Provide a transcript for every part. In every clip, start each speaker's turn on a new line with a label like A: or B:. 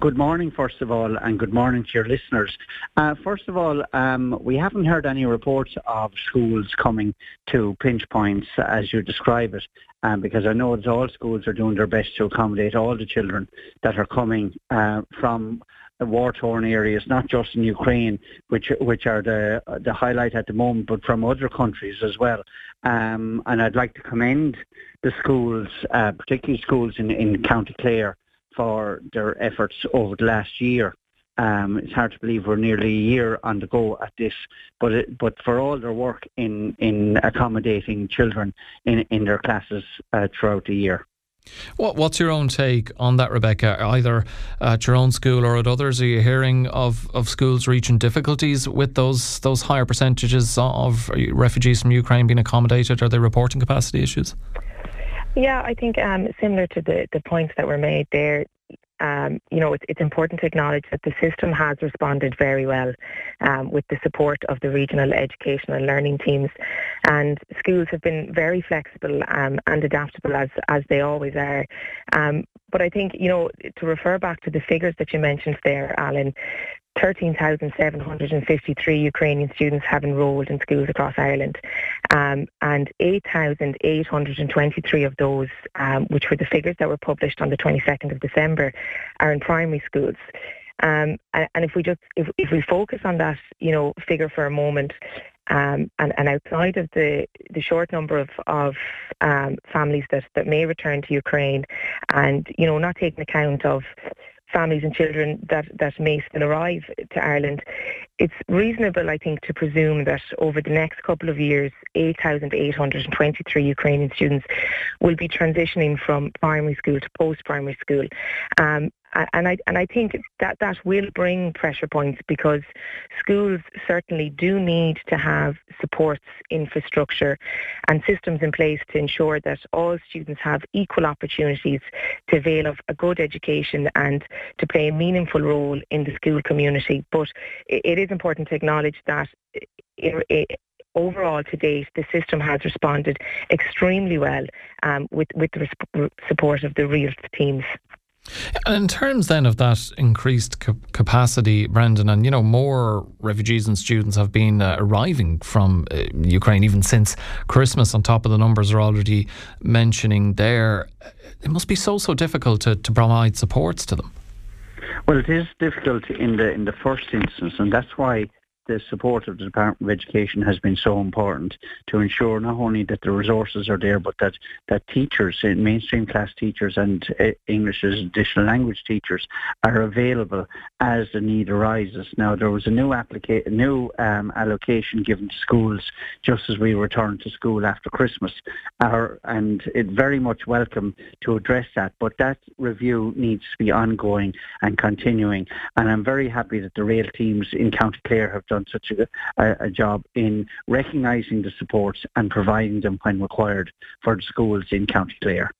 A: Good morning, first of all, and good morning to your listeners. Uh, first of all, um, we haven't heard any reports of schools coming to pinch points as you describe it, um, because I know that all schools are doing their best to accommodate all the children that are coming uh, from war-torn areas, not just in Ukraine, which which are the the highlight at the moment, but from other countries as well. Um, and I'd like to commend the schools, uh, particularly schools in, in County Clare, for their efforts over the last year. Um, it's hard to believe we're nearly a year on the go at this, but it, but for all their work in, in accommodating children in, in their classes uh, throughout the year.
B: What, what's your own take on that, Rebecca? Either at your own school or at others, are you hearing of, of schools reaching difficulties with those those higher percentages of refugees from Ukraine being accommodated? Are they reporting capacity issues?
C: Yeah, I think um, similar to the, the points that were made there, um, you know, it's, it's, important to acknowledge that the system has responded very well um, with the support of the regional education and learning teams. And schools have been very flexible um, and adaptable as, as they always are. Um, but I think, you know, to refer back to the figures that you mentioned there, Alan, 13,753 Ukrainian students have enrolled in schools across Ireland, um, and 8,823 of those, um, which were the figures that were published on the 22nd of December, are in primary schools. Um, and, if we just if, if we focus on that, you know, figure for a moment, um, and, and, outside of the, the short number of, of um, families that, that may return to Ukraine and, you know, not taking account of families and children that, that may still arrive to Ireland, it's reasonable, I think, to presume that over the next couple of years, 8,823 Ukrainian students will be transitioning from primary school to post-primary school. Um, and I and I think that that will bring pressure points because schools certainly do need to have supports, infrastructure, and systems in place to ensure that all students have equal opportunities to avail of a good education and to play a meaningful role in the school community. But it is important to acknowledge that. It, it, overall to date, the system has responded extremely well um, with, with the support of the REALT teams.
B: And in terms then of that increased capacity, Brendan, and you know more refugees and students have been uh, arriving from uh, Ukraine even since Christmas. On top of the numbers are already mentioning there, it must be so so difficult to, to provide supports to them.
A: Well, it is difficult in the in the first instance, and that's why the support of the Department of Education has been so important to ensure not only that the resources are there, but that, that teachers, uh, mainstream class teachers and uh, English as additional language teachers are available as the need arises. Now, there was a new, applica- new um, allocation given to schools just as we returned to school after Christmas, our, and it very much welcome to address that, but that review needs to be ongoing and continuing, and I'm very happy that the REALT teams in County Clare have done done such a, a job in recognising the supports and providing them when required for the schools in County Clare.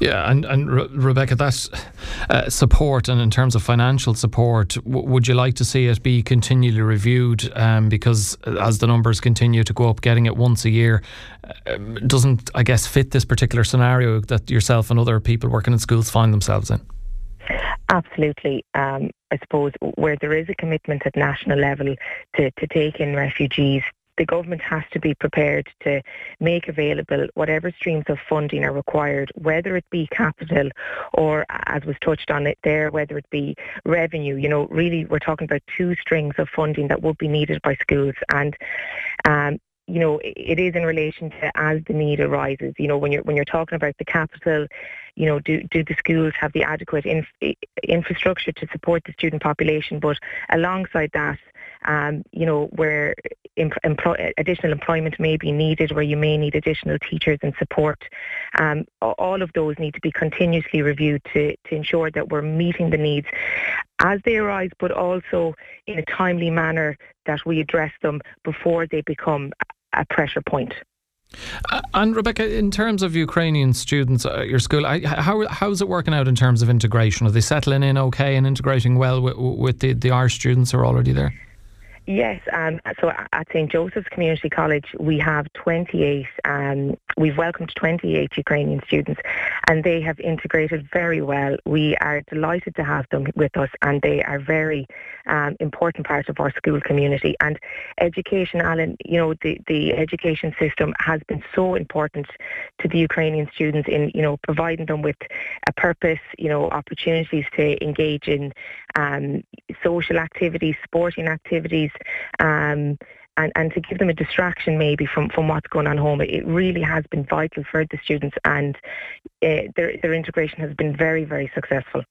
B: Yeah, and, and Re- Rebecca, that uh, support and in terms of financial support, w- would you like to see it be continually reviewed? Um, because as the numbers continue to go up, getting it once a year uh, doesn't, I guess, fit this particular scenario that yourself and other people working in schools find themselves in.
C: Absolutely. Um, I suppose where there is a commitment at national level to, to take in refugees, the government has to be prepared to make available whatever streams of funding are required, whether it be capital or, as was touched on it there, whether it be revenue. You know, really, we're talking about two strings of funding that would be needed by schools, and um, you know, it is in relation to as the need arises. You know, when you're when you're talking about the capital, you know, do do the schools have the adequate inf- infrastructure to support the student population? But alongside that, um, you know, where employ- additional employment may be needed, where you may need additional teachers and support, um, all of those need to be continuously reviewed to to ensure that we're meeting the needs as they arise, but also in a timely manner that we address them before they become a pressure point.
B: And Rebecca, in terms of Ukrainian students at your school, how how's it working out in terms of integration? Are they settling in okay and integrating well with, with the, the Irish students who are already there?
C: Yes, um, so at St Joseph's Community College we have 28, um, we've welcomed 28 Ukrainian students and they have integrated very well. We are delighted to have them with us and they are very um, important part of our school community. And education, Alan, you know, the, the education system has been so important to the Ukrainian students in, you know, providing them with a purpose, you know, opportunities to engage in um, social activities, sporting activities, um, and, and to give them a distraction maybe from, from what's going on home. It really has been vital for the students and uh, their, their integration has been very, very successful.